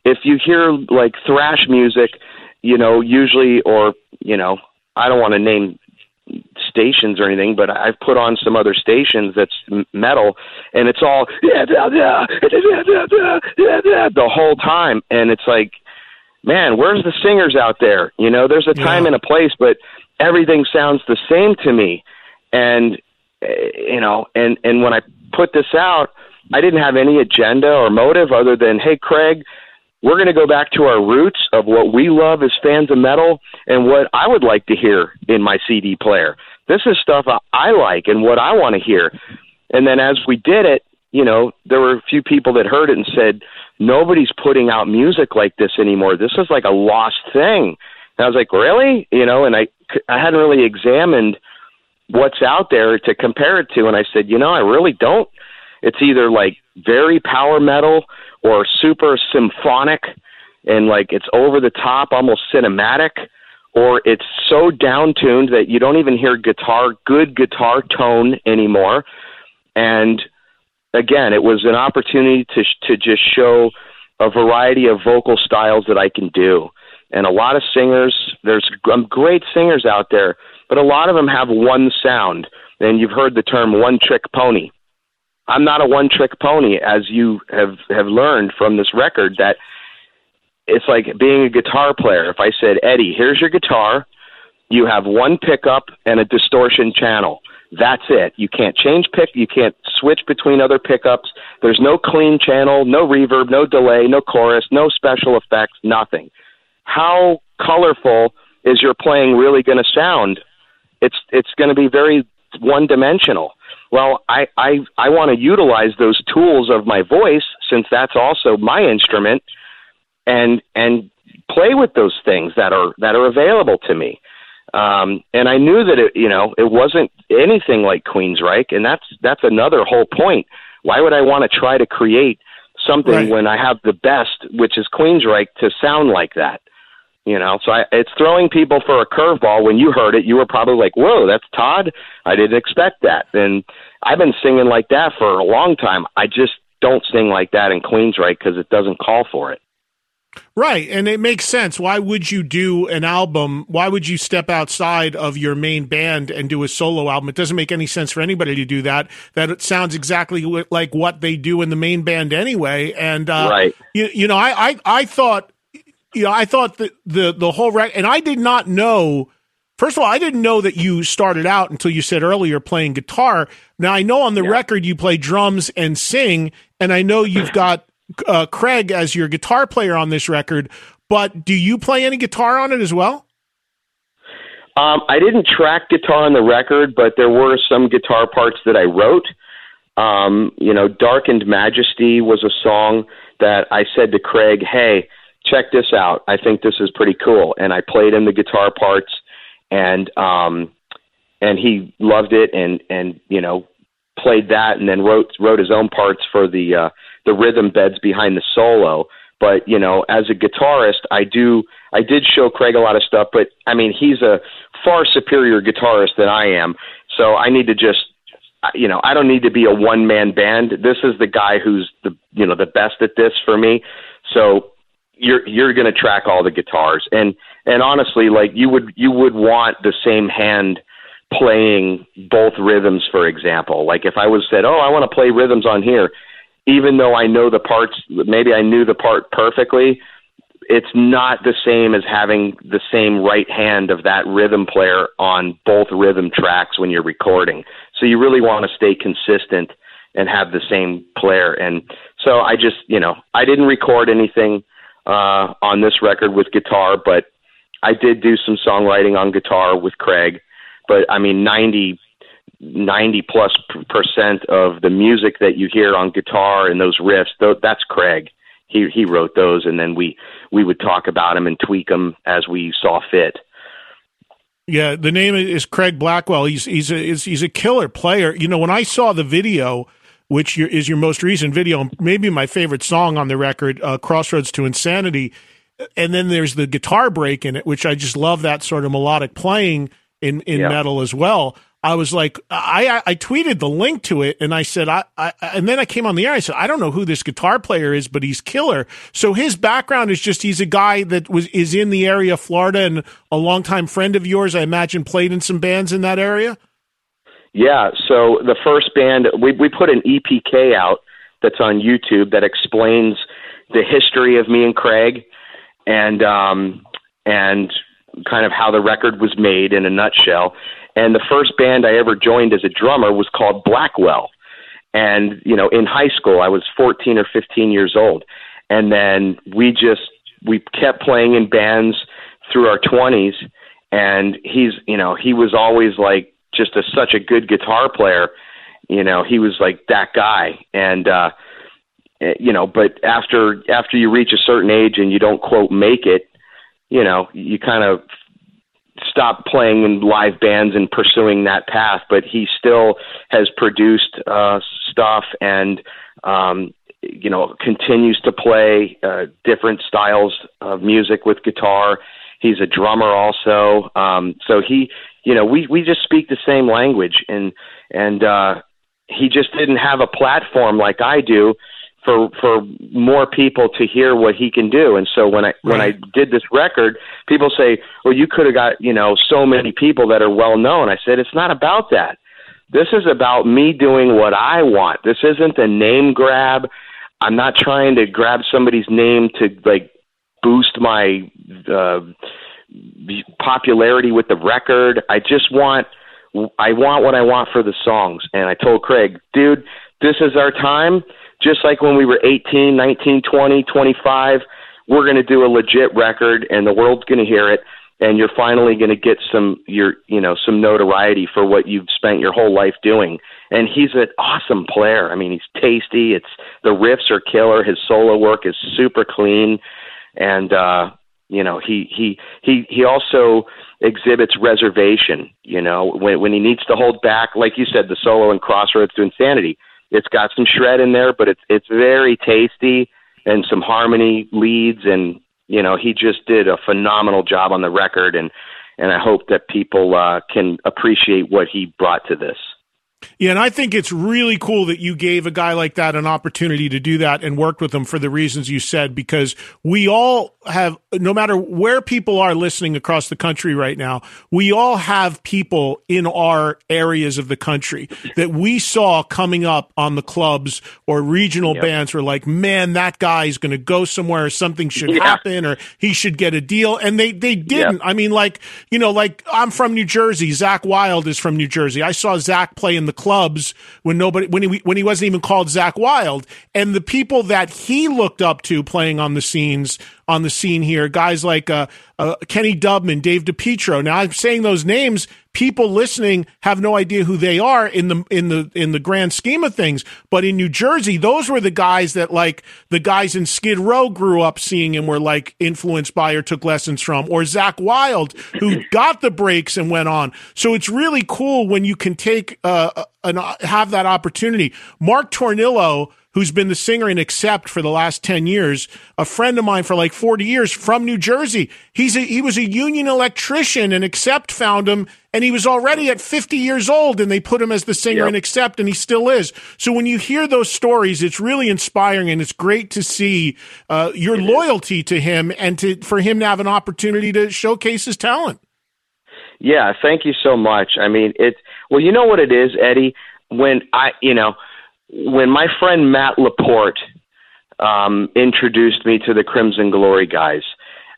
If you hear like thrash music, you know, usually or, you know, I don't want to name stations or anything, but I've put on some other stations that's metal, and it's all yeah, yeah, yeah, yeah, yeah, yeah, yeah, the whole time, and it's like, man, where's the singers out there? You know, there's a time yeah. and a place, but everything sounds the same to me, and you know, and and when I put this out, I didn't have any agenda or motive other than, hey, Craig we're going to go back to our roots of what we love as fans of metal and what I would like to hear in my CD player. This is stuff I like and what I want to hear. And then as we did it, you know, there were a few people that heard it and said, nobody's putting out music like this anymore. This is like a lost thing. And I was like, really? You know, and I, I hadn't really examined what's out there to compare it to. And I said, you know, I really don't. It's either like very power metal or super symphonic and like it's over the top, almost cinematic, or it's so down tuned that you don't even hear guitar, good guitar tone anymore. And again, it was an opportunity to to just show a variety of vocal styles that I can do. and a lot of singers. There's um, great singers out there, but a lot of them have one sound. And you've heard the term one trick pony. I'm not a one trick pony, as you have have learned from this record. That it's like being a guitar player. If I said, Eddie, here's your guitar, you have one pickup and a distortion channel. That's it. You can't change pick. You can't switch between other pickups. There's no clean channel, no reverb, no delay, no chorus, no special effects, nothing. How colorful is your playing really going to sound? It's it's going to be very one dimensional. Well, I I I want to utilize those tools of my voice since that's also my instrument, and and play with those things that are that are available to me. Um, and I knew that it, you know, it wasn't anything like Queensryche, and that's that's another whole point. Why would I want to try to create something right. when I have the best, which is Queensryche, to sound like that? You know, so I, it's throwing people for a curveball. When you heard it, you were probably like, "Whoa, that's Todd! I didn't expect that." And I've been singing like that for a long time. I just don't sing like that in Queensryche because it doesn't call for it. Right. And it makes sense. Why would you do an album? Why would you step outside of your main band and do a solo album? It doesn't make any sense for anybody to do that. That it sounds exactly like what they do in the main band anyway. And, uh, right. you, you know, I, I, I thought, you know, I thought that the, the whole rec, and I did not know, First of all, I didn't know that you started out until you said earlier playing guitar. Now I know on the yeah. record you play drums and sing, and I know you've got uh, Craig as your guitar player on this record, but do you play any guitar on it as well? Um, I didn't track guitar on the record, but there were some guitar parts that I wrote. Um, you know, Darkened Majesty was a song that I said to Craig, hey, check this out. I think this is pretty cool. And I played him the guitar parts and um and he loved it and and you know played that and then wrote wrote his own parts for the uh the rhythm beds behind the solo. But you know, as a guitarist, I do I did show Craig a lot of stuff, but I mean, he's a far superior guitarist than I am. So I need to just you know, I don't need to be a one man band. This is the guy who's the you know the best at this for me. So you're you're going to track all the guitars and and honestly like you would you would want the same hand playing both rhythms for example like if i was said oh i want to play rhythms on here even though I know the parts, maybe I knew the part perfectly, it's not the same as having the same right hand of that rhythm player on both rhythm tracks when you're recording. So you really want to stay consistent and have the same player. And so I just, you know, I didn't record anything uh, on this record with guitar, but I did do some songwriting on guitar with Craig. But I mean, 90 90 plus percent of the music that you hear on guitar and those riffs, that's Craig. He he wrote those, and then we we would talk about them and tweak them as we saw fit. Yeah, the name is Craig Blackwell. He's he's a he's a killer player. You know, when I saw the video, which is your most recent video, maybe my favorite song on the record, uh, "Crossroads to Insanity," and then there's the guitar break in it, which I just love that sort of melodic playing in in yeah. metal as well. I was like, I, I tweeted the link to it and I said, I, I, and then I came on the air. I said, I don't know who this guitar player is, but he's killer. So his background is just, he's a guy that was, is in the area of Florida and a longtime friend of yours. I imagine played in some bands in that area. Yeah. So the first band, we, we put an EPK out that's on YouTube that explains the history of me and Craig and, um, and kind of how the record was made in a nutshell and the first band I ever joined as a drummer was called Blackwell. And, you know, in high school, I was 14 or 15 years old. And then we just, we kept playing in bands through our 20s. And he's, you know, he was always like just a, such a good guitar player. You know, he was like that guy. And, uh, eh, you know, but after after you reach a certain age and you don't quote make it, you know, you kind of stopped playing in live bands and pursuing that path, but he still has produced uh, stuff and um, you know continues to play uh, different styles of music with guitar. He's a drummer also, um, so he you know we we just speak the same language and and uh, he just didn't have a platform like I do for for more people to hear what he can do. And so when I when I did this record, people say, "Well, you could have got you know so many people that are well known." I said, "It's not about that. This is about me doing what I want. This isn't a name grab. I'm not trying to grab somebody's name to like boost my uh, popularity with the record. I just want." I want what I want for the songs. And I told Craig, dude, this is our time just like when we were 18, 19, 20, 25, we're going to do a legit record and the world's going to hear it and you're finally going to get some your you know some notoriety for what you've spent your whole life doing. And he's an awesome player. I mean he's tasty. It's the riffs are killer. His solo work is super clean. And uh you know he he he he also exhibits reservation you know when when he needs to hold back like you said the solo in crossroads to insanity it's got some shred in there, but it's it's very tasty and some harmony leads and you know he just did a phenomenal job on the record and and I hope that people uh, can appreciate what he brought to this. Yeah, and I think it's really cool that you gave a guy like that an opportunity to do that and worked with him for the reasons you said, because we all have, no matter where people are listening across the country right now, we all have people in our areas of the country that we saw coming up on the clubs or regional yep. bands were like, man, that guy is going to go somewhere, or something should yeah. happen, or he should get a deal. And they, they didn't. Yep. I mean, like, you know, like I'm from New Jersey. Zakk Wylde is from New Jersey. I saw Zakk play in the clubs when nobody when he when he wasn't even called Zakk Wylde, and the people that he looked up to playing on the scenes on the scene here, guys like uh, uh, Kenny Dubman, Dave DiPietro. Now I'm saying those names. People listening have no idea who they are in the in the in the grand scheme of things. But in New Jersey, those were the guys that like the guys in Skid Row grew up seeing and were like influenced by or took lessons from, or Zakk Wylde, who got the breaks and went on. So it's really cool when you can take uh, an, have that opportunity. Mark Tornillo who's been the singer in Accept for the last 10 years, a friend of mine for like 40 years from New Jersey. He's a, he was a union electrician and Accept found him and he was already at 50 years old and they put him as the singer yep. in Accept and he still is. So when you hear those stories, it's really inspiring and it's great to see uh, your it loyalty is. to him and to, for him to have an opportunity to showcase his talent. Yeah, thank you so much. I mean, it's, well, you know what it is, Eddie? When I, you know, when my friend Matt LaPorte um, introduced me to the Crimson Glory guys,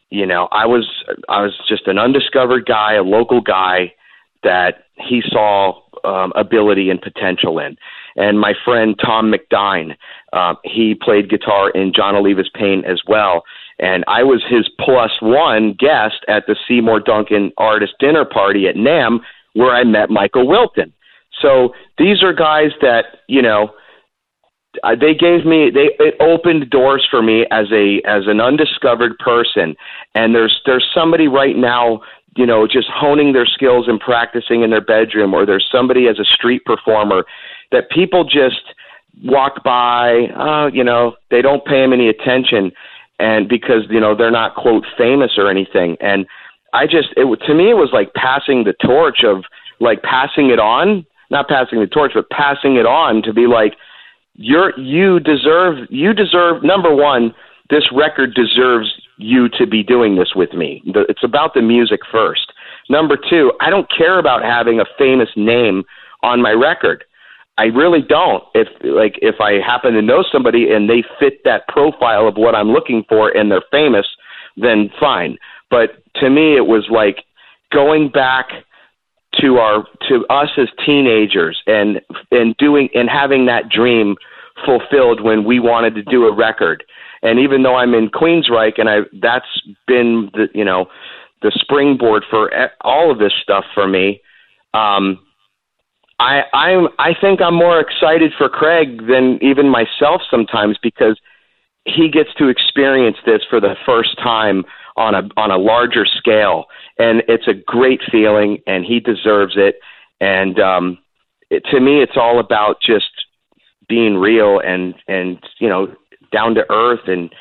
you know, I was I was just an undiscovered guy, a local guy that he saw um, ability and potential in. And my friend Tom McDyne, uh, he played guitar in Jon Oliva's Pain as well. And I was his plus one guest at the Seymour Duncan Artist Dinner Party at NAMM, where I met Michael Wilton. So these are guys that you know uh, they gave me they it opened doors for me as a as an undiscovered person and there's there's somebody right now you know just honing their skills and practicing in their bedroom or there's somebody as a street performer that people just walk by uh you know they don't pay them any attention and because you know they're not quote famous or anything. And i just it to me it was like passing the torch of like passing it on not passing the torch, but passing it on to be like, you're you deserve you deserve number one, this record deserves you to be doing this with me. It's about the music first. Number two, I don't care about having a famous name on my record. I really don't. If like if I happen to know somebody and they fit that profile of what I'm looking for and they're famous, then fine. But to me it was like going back to our to us as teenagers and and doing and having that dream fulfilled when we wanted to do a record. And even though I'm in Queensryche and I that's been the you know the springboard for all of this stuff for me. Um, I I'm I think I'm more excited for Craig than even myself sometimes because he gets to experience this for the first time on a on a larger scale, and it's a great feeling, and he deserves it. And um, it, to me, it's all about just being real and and you know down to earth, and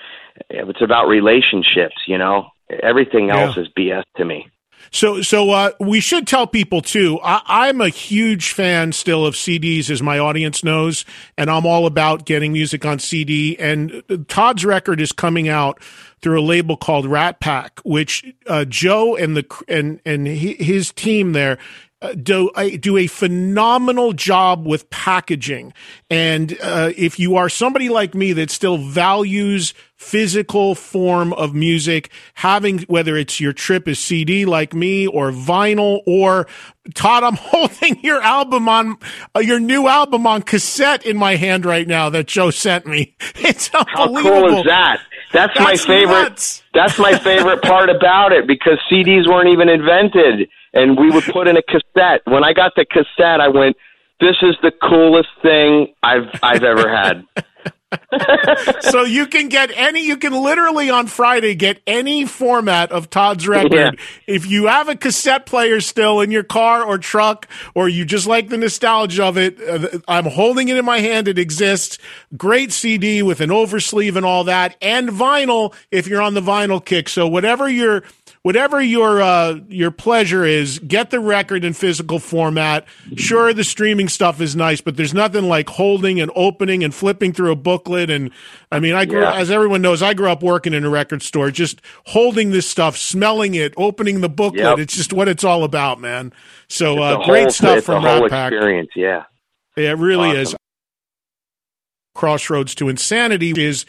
it's about relationships. You know, everything else yeah. is BS to me. So, so uh, we should tell people too. I, am a huge fan still of CDs, as my audience knows, and I'm all about getting music on CD. And Todd's record is coming out through a label called Rat Pak, which uh, Joe and the and and his team there do a, do a phenomenal job with packaging. And uh, if you are somebody like me that still values physical form of music, having whether it's your trip is CD like me or vinyl or Todd, I'm holding your album on uh, your new album on cassette in my hand right now that Joe sent me. It's unbelievable. How cool is that? That's, that's my favorite. Nuts. That's my favorite part about it because CDs weren't even invented and we would put in a cassette. When I got the cassette, I went, "This is the coolest thing I've I've ever had." so you can get any you can literally on Friday get any format of Todd's record. Yeah. If you have a cassette player still in your car or truck or you just like the nostalgia of it, uh, I'm holding it in my hand it exists. Great CD with an oversleeve and all that and vinyl if you're on the vinyl kick. So whatever your whatever your uh, your pleasure is, get the record in physical format. Sure, the streaming stuff is nice, but there's nothing like holding and opening and flipping through a booklet. And I mean, I grew, yeah. as everyone knows, I grew up working in a record store, just holding this stuff, smelling it, opening the booklet. Yep. It's just what it's all about, man. So uh, great stuff from Rat Pak. Experience, yeah, yeah, it really awesome. is. Crossroads to Insanity is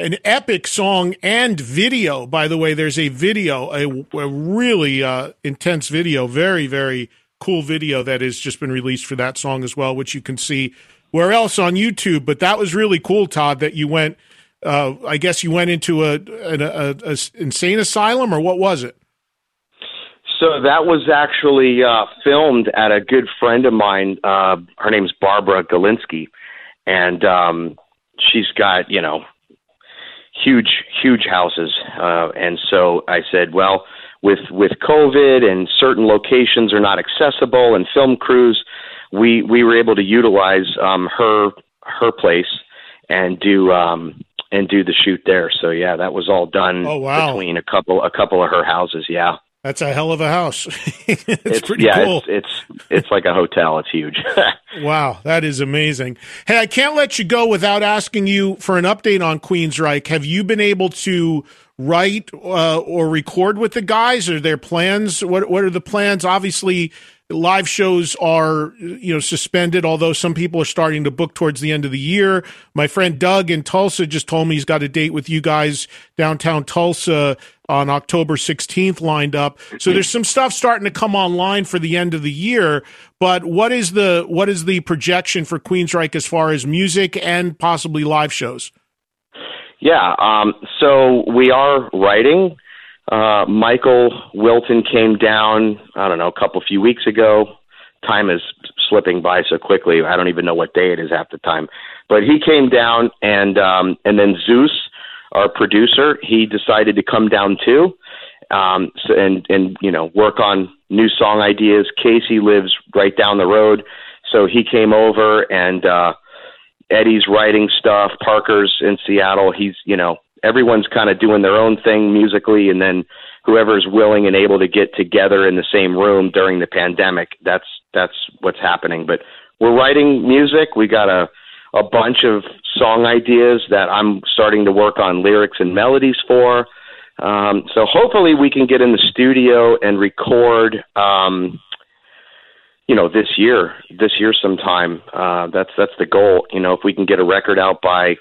an epic song and video. By the way, there's a video, a, a really uh, intense video, very, very cool video that has just been released for that song as well, which you can see where else on YouTube. But that was really cool, Todd, that you went. Uh, I guess you went into a, a, a, a, insane asylum, or what was it? So that was actually uh, filmed at a good friend of mine. Uh, her name's Barbara Galinsky, and um, she's got you know huge, huge houses. Uh, and so I said, well, with with COVID and certain locations are not accessible and film crews, we we were able to utilize um, her her place and do um, and do the shoot there. So yeah, that was all done oh, wow. between a couple a couple of her houses. Yeah. That's a hell of a house. it's, it's, pretty yeah, cool. It's, it's it's like a hotel. It's huge. wow, that is amazing. Hey, I can't let you go without asking you for an update on Queensryche. Have you been able to write uh, or record with the guys? Are there plans? What what are the plans? Obviously, live shows are you know suspended although some people are starting to book towards the end of the year. My friend doug in tulsa just told me he's got a date with you guys downtown tulsa on october 16th lined up. So there's some stuff starting to come online for the end of the year but what is the what is the projection for queensryche as far as music and possibly live shows? Yeah um, so we are writing uh, Michael Wilton came down, I don't know, a couple few weeks ago. Time is slipping by so quickly. I don't even know what day it is half the time. But he came down, and um, and then Zeuss, our producer, he decided to come down too, um, so, and and you know work on new song ideas. Casey lives right down the road, so he came over, and uh, Eddie's writing stuff. Parker's in Seattle. He's you know everyone's kind of doing their own thing musically, and then whoever's willing and able to get together in the same room during the pandemic, that's that's what's happening. But we're writing music. We got a a bunch of song ideas that I'm starting to work on lyrics and melodies for. Um, so hopefully we can get in the studio and record. Um, you know, this year, this year sometime. Uh, that's that's the goal. You know, if we can get a record out by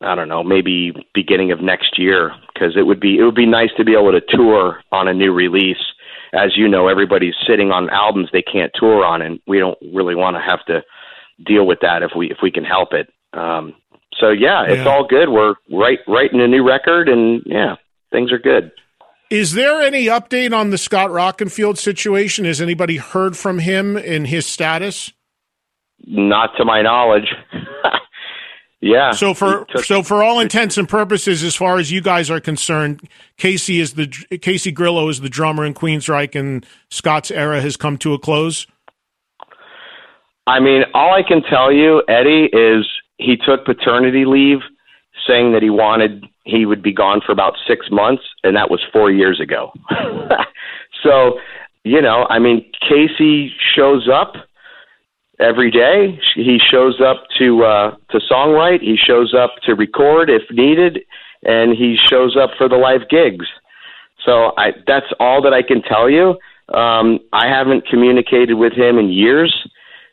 I don't know, maybe beginning of next year because it would be it would be nice to be able to tour on a new release. As you know, everybody's sitting on albums they can't tour on, and we don't really want to have to deal with that if we if we can help it. Um, so yeah, yeah, it's all good. We're right writing a new record, and yeah, things are good. Is there any update on the Scott Rockenfield situation? Has anybody heard from him in his status? Not to my knowledge. Yeah. So for took, so for all intents and purposes, as far as you guys are concerned, Casey is the Casey Grillo is the drummer in Queensryche, and Scott's era has come to a close. I mean, all I can tell you, Eddie, is he took paternity leave, saying that he wanted he would be gone for about six months, and that was four years ago. so, you know, I mean, Casey shows up every day. He shows up to uh, to songwrite. He shows up to record if needed, and he shows up for the live gigs. So I, that's all that I can tell you. Um, I haven't communicated with him in years.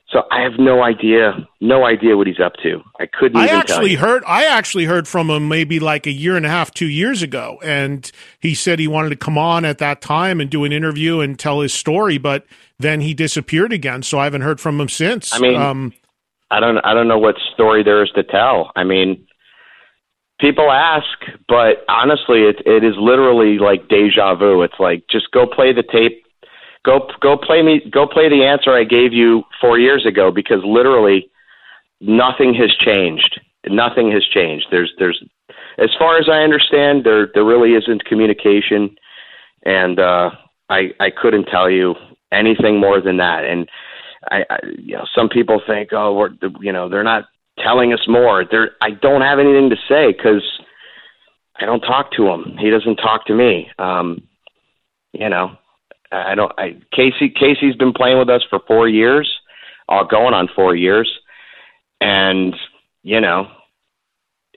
So I have no idea, no idea what he's up to. I couldn't. I actually heard. I actually heard from him maybe like a year and a half, two years ago, and he said he wanted to come on at that time and do an interview and tell his story, but then he disappeared again. So I haven't heard from him since. I mean, um, I don't, I don't know what story there is to tell. I mean, people ask, but honestly, it it is literally like deja vu. It's like just go play the tape go go play me go play the answer I gave you four years ago because literally nothing has changed. Nothing has changed. There's there's as far as I understand, there there really isn't communication, and uh, I I couldn't tell you anything more than that. And I, I you know some people think oh we're you know they're not telling us more. There I don't have anything to say because I don't talk to him. He doesn't talk to me. Um, you know, I don't. I Casey Casey's been playing with us for four years, all uh, going on four years, and you know,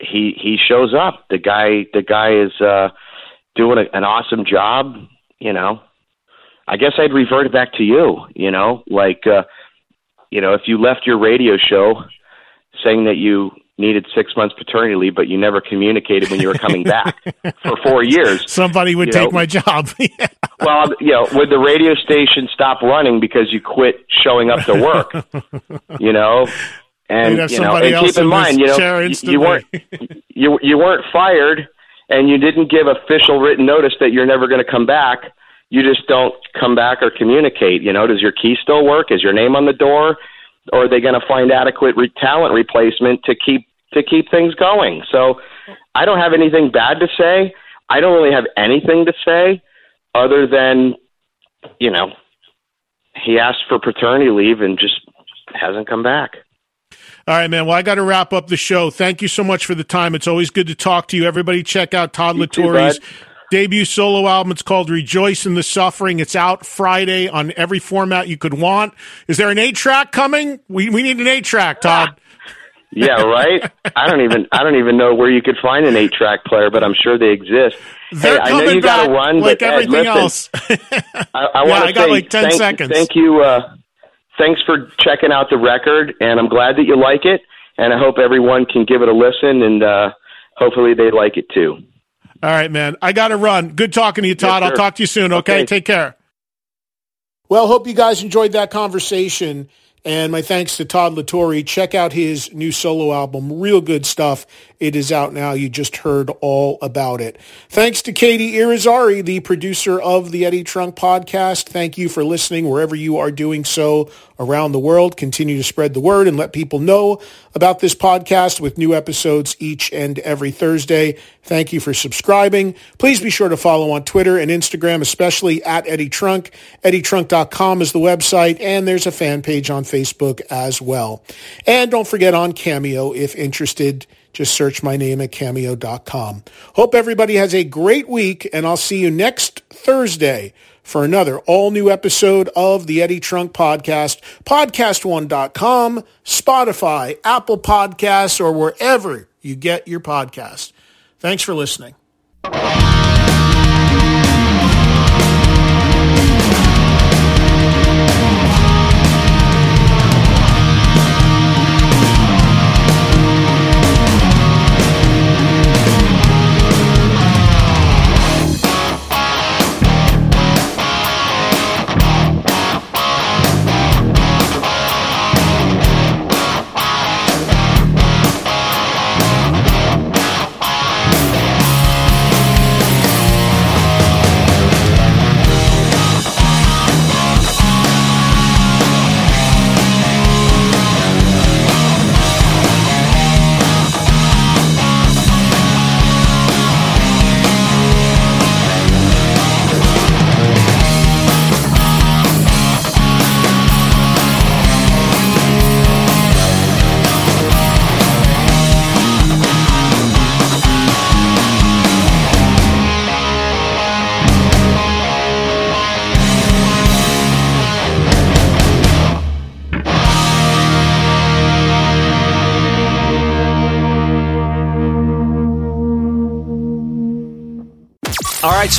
he he shows up. The guy the guy is uh, doing a, an awesome job. You know, I guess I'd revert it back to you. You know, like uh, you know, if you left your radio show saying that you needed six months paternity leave, but you never communicated when you were coming back for four years. Somebody would take know, my job. yeah. Well, you know, would the radio station stop running because you quit showing up to work? you know, and you know, and keep in, in mind, you know, you weren't you you weren't fired, and you didn't give official written notice that you're never going to come back. You just don't come back or communicate. You know, does your key still work? Is your name on the door? Or are they going to find adequate re- talent replacement to keep to keep things going. So I don't have anything bad to say. I don't really have anything to say other than, you know, he asked for paternity leave and just hasn't come back. All right, man. Well, I got to wrap up the show. Thank you so much for the time. It's always good to talk to you. Everybody, check out Todd La Torre's debut solo album. It's called Rejoice in the Suffering. It's out Friday on every format you could want. Is there an eight track coming? We we need an eight track, Todd. Yeah, right. I don't even I don't even know where you could find an eight track player, but I'm sure they exist. They're hey, I know you got to run, like but everything Ed, listen, else. I, I yeah, I got say like ten thank, seconds. Thank you. Uh, thanks for checking out the record, and I'm glad that you like it. And I hope everyone can give it a listen, and uh, hopefully they like it too. All right, man. I got to run. Good talking to you, Todd. Yes, I'll talk to you soon. Okay? okay, take care. Well, hope you guys enjoyed that conversation. And my thanks to Todd La Torre. Check out his new solo album. Real good stuff. It is out now. You just heard all about it. Thanks to Katie Irizarry, the producer of the Eddie Trunk podcast. Thank you for listening wherever you are doing so around the world. Continue to spread the word and let people know about this podcast with new episodes each and every Thursday. Thank you for subscribing. Please be sure to follow on Twitter and Instagram, especially at Eddie Trunk. EddieTrunk.com is the website, and there's a fan page on Facebook as well. And don't forget on Cameo if interested just search my name at cameo.com. Hope everybody has a great week, and I'll see you next Thursday for another all new episode of the Eddie Trunk Podcast, podcast1.com, Spotify, Apple Podcasts, or wherever you get your podcast. Thanks for listening.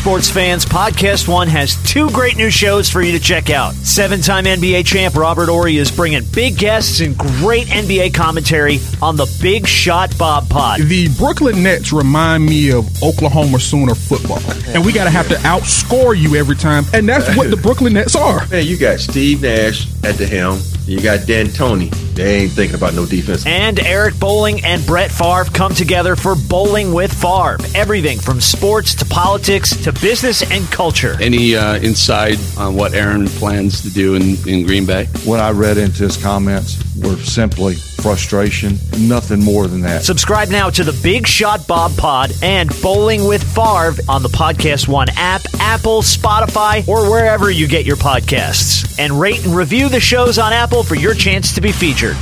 Sports fans, Podcast One has two great new shows for you to check out. Seven time NBA champ Robert Horry is bringing big guests and great NBA commentary on the Big Shot Bob Pod. The Brooklyn Nets remind me of Oklahoma Sooner football. And we got to have to outscore you every time. And that's what the Brooklyn Nets are. Man, you got Steve Nash at the helm. You got D'Antoni. They ain't thinking about no defense. And Eric Bolling and Brett Favre come together for Bolling with Favre. Everything from sports to politics to business and culture. Any uh, insight on what Aaron plans to do in, in Green Bay? What I read into his comments were simply frustration, nothing more than that. Subscribe now to the Big Shot Bob Pod and Bolling with Favre on the Podcast One app, Apple, Spotify, or wherever you get your podcasts. And rate and review the shows on Apple for your chance to be featured.